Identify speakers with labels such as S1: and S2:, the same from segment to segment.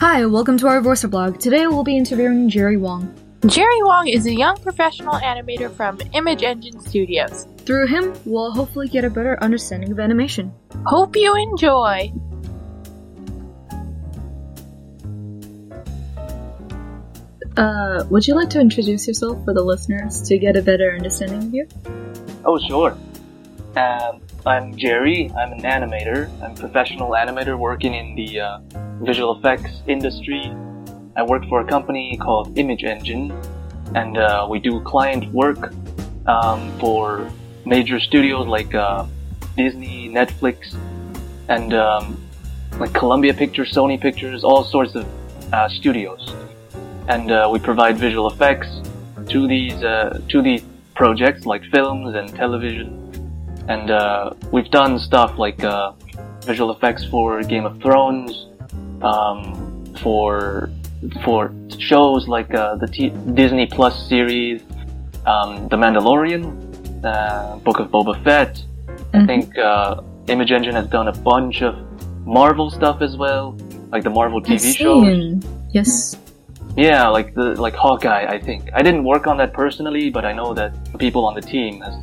S1: Hi, welcome to our Voicer blog. Today we'll be interviewing Gerry Wong.
S2: Gerry Wong is a young professional animator from Image Engine Studios.
S1: Through him, we'll hopefully get a better understanding of animation.
S2: Hope you enjoy!
S1: Uh, would you like to introduce yourself for the listeners to get a better understanding of you?
S3: Oh, sure. Um, I'm Gerry. I'm an animator. I'm a professional animator working in the uh, visual effects industry. I work for a company called Image Engine, and uh, we do client work um, for major studios like uh, Disney, Netflix, and um, like Columbia Pictures, Sony Pictures, all sorts of uh, studios. And uh, we provide visual effects to these uh, to these projects like films and television. And uh, we've done stuff like uh, visual effects for Game of Thrones, um, for for shows like uh, the T- Disney Plus series, um, The Mandalorian, uh, Book of Boba Fett. I
S1: Mhm.
S3: think uh, Image Engine has done a bunch of Marvel stuff as well, like the Marvel TV
S1: I've
S3: shows.
S1: Yes.
S3: Yeah, like the like Hawkeye. I think I didn't work on that personally, but I know that people on the team has,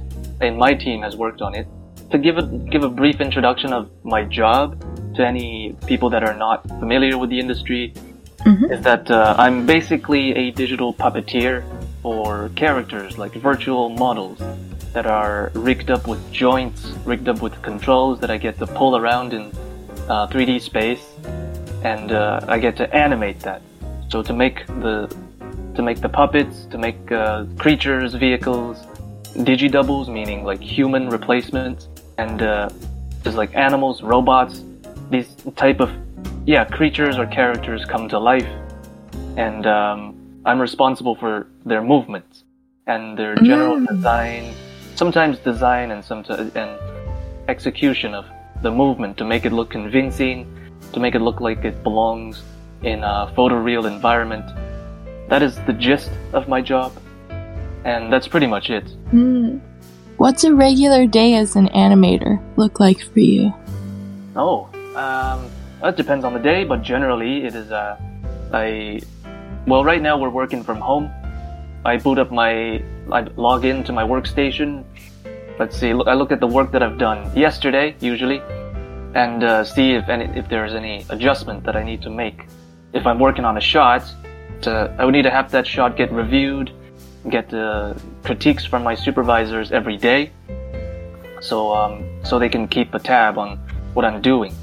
S3: in my team, has worked on it. To give a give a brief introduction of my job to any people that are not familiar with the industry,
S1: Mhm.
S3: is that uh, I'm basically a digital puppeteer for characters like virtual models that are rigged up with joints, rigged up with controls that I get to pull around in uh, 3D space, and uh, I get to animate that. So to make the to make the puppets, to make uh, creatures, vehicles, digi doubles, meaning like human replacements, and uh, just like animals, robots, these type of yeah creatures or characters come to life, and um, I'm responsible for their movements and their general
S1: Mm.
S3: design, sometimes design and sometimes and execution of the movement to make it look convincing, to make it look like it belongs in a photoreal environment. That is the gist of my job, and that's pretty much it.
S1: Hmm.
S2: What's a regular day as an animator look like for you?
S3: Oh, um, that depends on the day, but generally it is uh, I well, right now we're working from home. I boot up my, I log into my workstation. Let's see, I look at the work that I've done yesterday, usually, and uh, see if any, if there's any adjustment that I need to make. If I'm working on a shot, to, I would need to have that shot get reviewed, get uh, critiques from my supervisors every day, so um, so they can keep a tab on what I'm doing.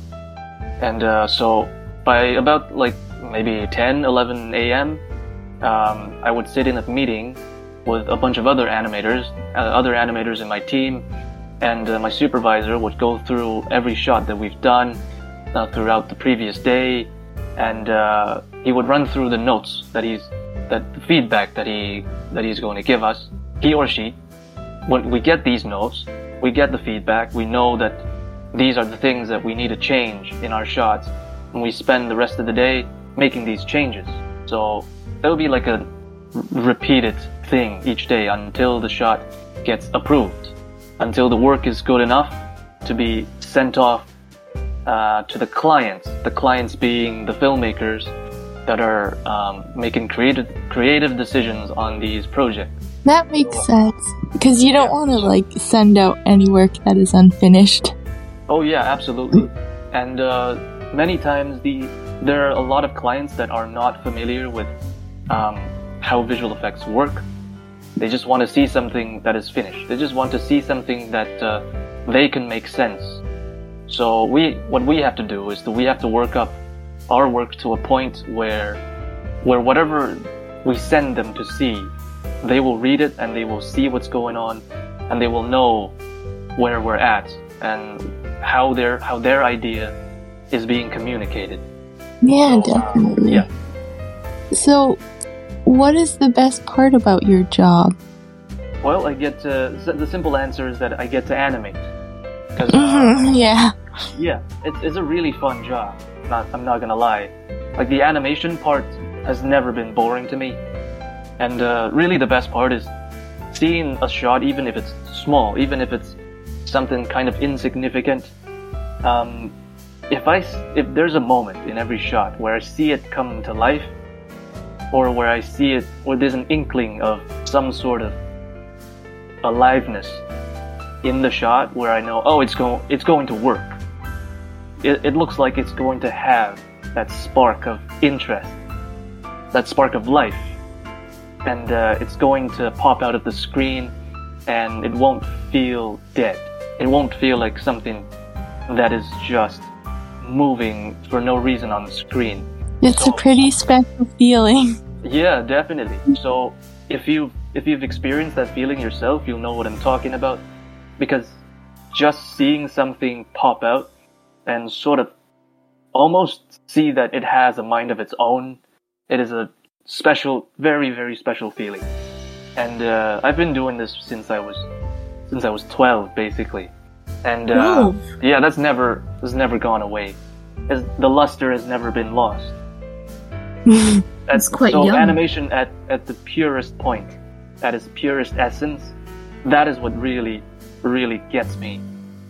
S3: And uh, so by about like maybe 10, 11 a.m., um, I would sit in a meeting with a bunch of other animators, uh, other animators in my team, and uh, my supervisor would go through every shot that we've done uh, throughout the previous day, and uh, he would run through the notes that he's that the feedback that he that he's going to give us, he or she. When we get these notes, we get the feedback, we know that these are the things that we need to change in our shots, and we spend the rest of the day making these changes. So that would be like a r- repeated thing each day until the shot gets approved, until the work is good enough to be sent off uh, to the clients. The clients being the filmmakers that are um, making creative creative decisions on these projects.
S2: That makes sense. Because you don't want to, like, send out any work that is unfinished.
S3: Oh yeah, absolutely. And uh, many times the there are a lot of clients that are not familiar with um, how visual effects work. They just want to see something that is finished. They just want to see something that uh, they can make sense. So we, what we have to do is that we have to work up our work to a point where, where whatever we send them to see, they will read it and they will see what's going on, and they will know where we're at and how their how their idea is being communicated.
S2: Yeah,
S3: So, um,
S2: definitely.
S3: yeah.
S2: So, what is the best part about your job?
S3: Well, I get to the simple answer is that I get to animate. 'Cause, uh,
S2: yeah.
S3: yeah, it's, it's a really fun job. Not, I'm not gonna lie. Like the animation part has never been boring to me, and uh, really the best part is seeing a shot, even if it's small, even if it's something kind of insignificant. Um, if I if there's a moment in every shot where I see it come to life, or where I see it, or there's an inkling of some sort of aliveness in the shot where I know, oh, it's going, it's going to work. It, it looks like it's going to have that spark of interest, that spark of life, and uh, it's going to pop out of the screen, and it won't feel dead. It won't feel like something that is just moving for no reason on the screen.
S2: It's a pretty special feeling.
S3: Yeah, definitely. So if you if you've experienced that feeling yourself, you'll know what I'm talking about. Because just seeing something pop out and sort of almost see that it has a mind of its own, it is a special, very very special feeling. And uh, I've been doing this since I was since I was 12, basically. And uh, yeah, that's never has never gone away. As the luster has never been lost. That's
S1: quite
S3: so
S1: young.
S3: animation at, at the purest point, at its purest essence, that is what really, really gets me.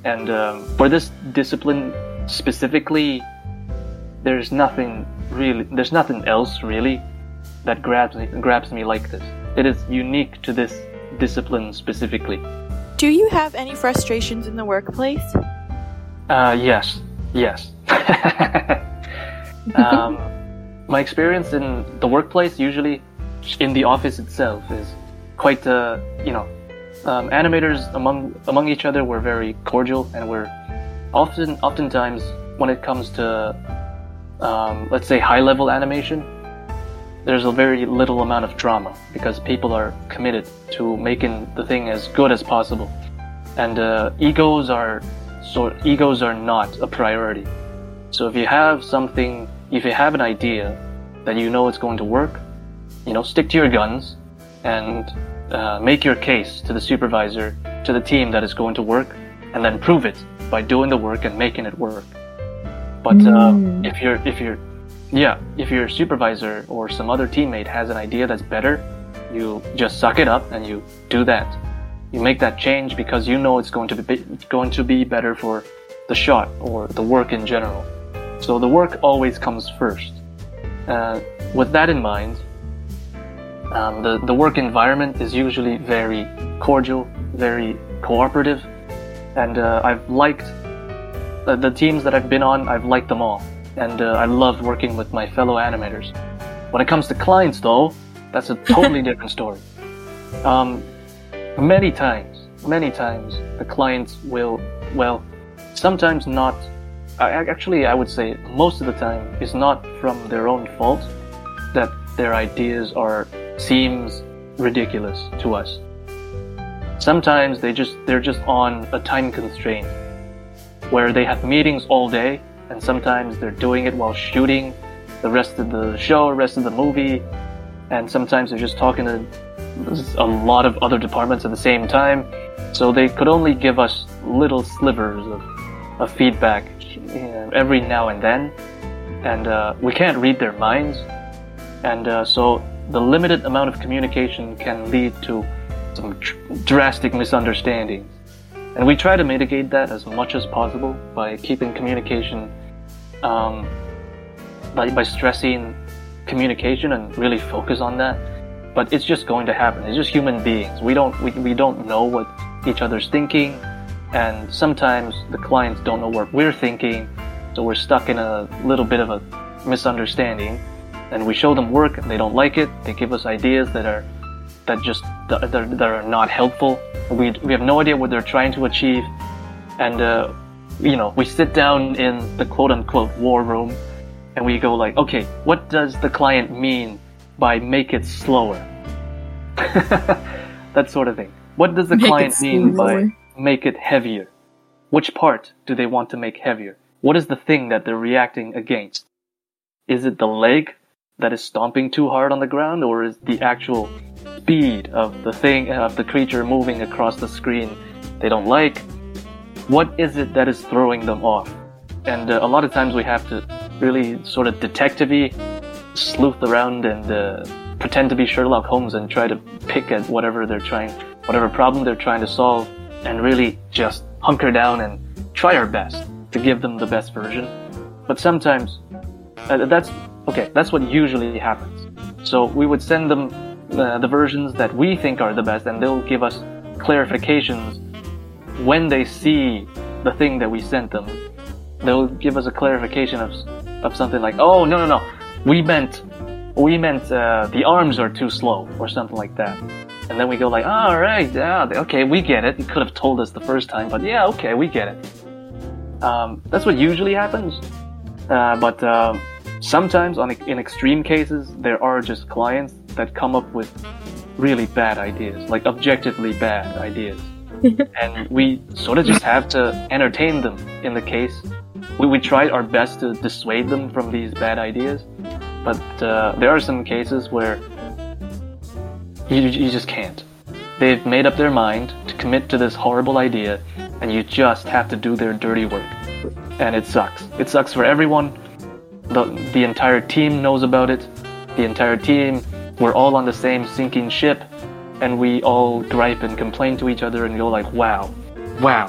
S3: And um, for this discipline specifically, there's nothing really, there's nothing else really that grabs me, grabs me like this. It is unique to this discipline specifically.
S4: Do you have any frustrations in the workplace?
S3: Uh, yes, yes. um, my experience in the workplace, usually in the office itself, is quite, uh, you know, um, animators among among each other were very cordial, and we're often, oftentimes, when it comes to, um, let's say, high level animation, there's a very little amount of drama because people are committed to making the thing as good as possible, and uh, egos are sort egos are not a priority. So if you have something, if you have an idea that you know it's going to work, you know, stick to your guns and uh, make your case to the supervisor, to the team that it's going to work, and then prove it by doing the work and making it work. But uh,
S1: Mm.
S3: if you're if you're yeah, if your supervisor or some other teammate has an idea that's better, you just suck it up and you do that. You make that change because you know it's going to be going to be better for the shot or the work in general. So the work always comes first. Uh, with that in mind, um, the the work environment is usually very cordial, very cooperative, and uh, I've liked the, the teams that I've been on. I've liked them all, and uh, I love working with my fellow animators. When it comes to clients, though, that's a totally different story. Um, many times, many times, the clients will, well, sometimes not. I- actually, I would say most of the time, it's not from their own fault that their ideas are seems ridiculous to us. Sometimes they just they're just on a time constraint where they have meetings all day, and sometimes they're doing it while shooting the rest of the show, rest of the movie, and sometimes they're just talking to a lot of other departments at the same time. So they could only give us little slivers of, of feedback you know, every now and then, and uh, we can't read their minds, and uh, so the limited amount of communication can lead to some dr- drastic misunderstandings. And we try to mitigate that as much as possible by keeping communication, um, by, by stressing communication and really focus on that. But it's just going to happen. It's just human beings. We don't, we, we don't know what each other's thinking. And sometimes the clients don't know what we're thinking. So we're stuck in a little bit of a misunderstanding. And we show them work and they don't like it. They give us ideas that are that just that, that, are not helpful. We we have no idea what they're trying to achieve, and uh, you know we sit down in the quote unquote war room, and we go like, okay, what does the client mean by make it slower? that sort of thing. What does the
S1: Make
S3: client mean by make it heavier? Which part do they want to make heavier? What is the thing that they're reacting against? Is it the leg that is stomping too hard on the ground, or is the actual speed of the thing of the creature moving across the screen they don't like? What is it that is throwing them off? And uh, a lot of times we have to really sort of detective-y sleuth around and uh, pretend to be Sherlock Holmes and try to pick at whatever they're trying, whatever problem they're trying to solve, and really just hunker down and try our best to give them the best version. but sometimes uh, that's okay. That's what usually happens. So we would send them uh, the versions that we think are the best, and they'll give us clarifications when they see the thing that we sent them. They'll give us a clarification of of something like, "Oh no no no, we meant we meant uh, the arms are too slow," or something like that. And then we go like, "All right, yeah, okay, we get it. You could have told us the first time, but yeah, okay, we get it." Um, that's what usually happens. Uh, but um, sometimes, on in extreme cases, there are just clients that come up with really bad ideas, like objectively bad ideas, and we sort of just have to entertain them. In the case, we we tried our best to dissuade them from these bad ideas, but uh, there are some cases where you you just can't. They've made up their mind to commit to this horrible idea, and you just have to do their dirty work and it sucks. It sucks for everyone. The, the entire team knows about it. The entire team, we're all on the same sinking ship, and we all gripe and complain to each other and go like, wow, wow,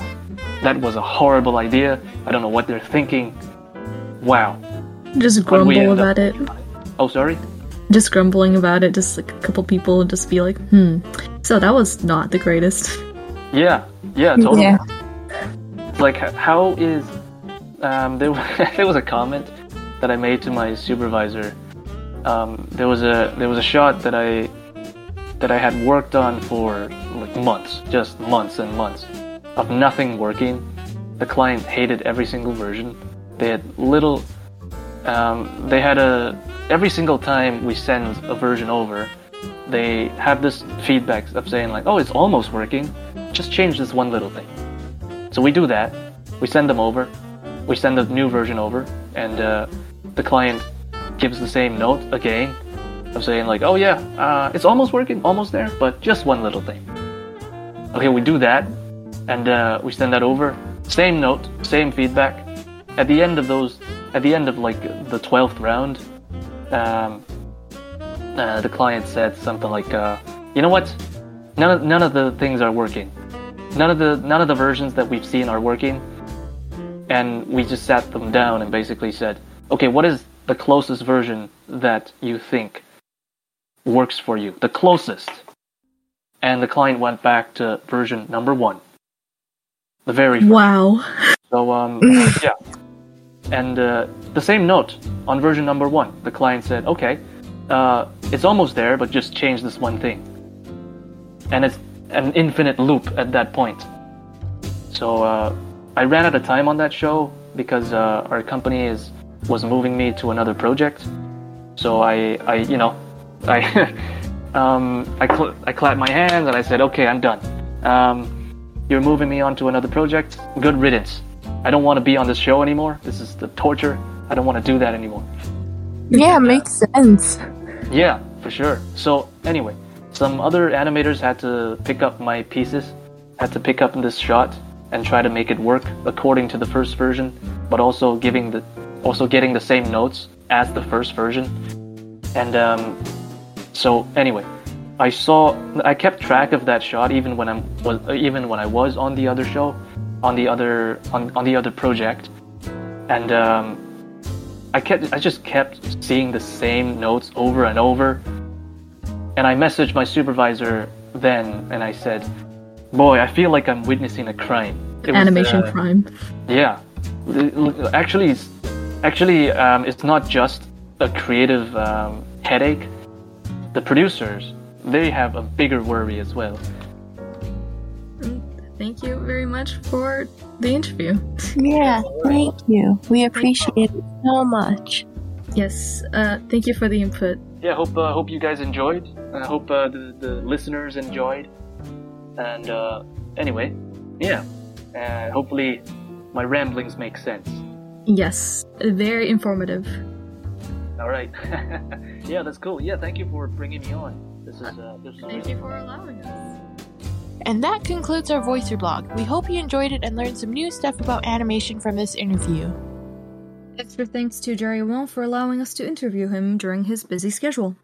S3: that was a horrible idea. I don't know what they're thinking. Wow.
S1: Just grumble
S3: end up-
S1: about it.
S3: Oh, sorry?
S1: Just grumbling about it. Just like a couple people just be like, hmm. So that was not the greatest.
S3: Yeah, yeah, totally.
S2: Yeah.
S3: like how is um, there, there was a comment that I made to my supervisor. Um, there was a there was a shot that I that I had worked on for like months, just months and months of nothing working. The client hated every single version. They had little. Um, they had a every single time we send a version over, they have this feedback of saying like, "Oh, it's almost working. Just change this one little thing." So we do that. We send them over. We send the new version over, and uh, the client gives the same note again of saying like, "Oh yeah, uh, it's almost working, almost there, but just one little thing." Okay, we do that, and uh, we send that over. Same note, same feedback. At the end of those, at the end of like the twelfth round, um, uh, the client said something like, uh, "You know what? None of none of the things are working. None of the none of the versions that we've seen are working." And we just sat them down and basically said, "Okay, what is the closest version that you think works for you? The closest." And the client went back to version number one, the very first.
S1: Wow.
S3: So um, yeah, and uh, the same note on version number one. The client said, "Okay, uh, it's almost there, but just change this one thing." And it's an infinite loop at that point. So uh, I ran out of time on that show because uh, our company is was moving me to another project. So I, I you know, I um, I, cl- I clapped my hands and I said, "Okay, I'm done." Um, you're moving me on to another project. Good riddance. I don't want to be on this show anymore. This is the torture. I don't want to do that anymore.
S2: Yeah, makes sense.
S3: Yeah, for sure. So anyway, some other animators had to pick up my pieces, had to pick up this shot and try to make it work according to the first version, but also giving the also getting the same notes as the first version. And um, so anyway, I saw I kept track of that shot even when I'm was even when I was on the other show, on the other on, on the other project, and um, I kept I just kept seeing the same notes over and over. And I messaged my supervisor then and I said, "Boy, I feel like I'm witnessing a crime." It was,
S1: Animation
S3: uh,
S1: crime.
S3: yeah, actually, it's, actually, um, it's not just a creative um, headache. The producers, they have a bigger worry as well.
S1: Thank you very much for the interview.
S2: Yeah, thank you. We appreciate it so much.
S1: Yes, uh, thank you for the input.
S3: Yeah, hope uh, hope you guys enjoyed. I hope uh, the the listeners enjoyed. And uh, anyway, yeah, uh, hopefully my ramblings make sense.
S1: Yes, very informative.
S3: All right. yeah, that's cool. Yeah, thank you for bringing me on. This is uh, this is
S1: Thank you for allowing us.
S4: And that concludes our Voicer blog. We hope you enjoyed it and learned some new stuff about animation from this interview.
S1: Extra thanks to Gerry Wong for allowing us to interview him during his busy schedule.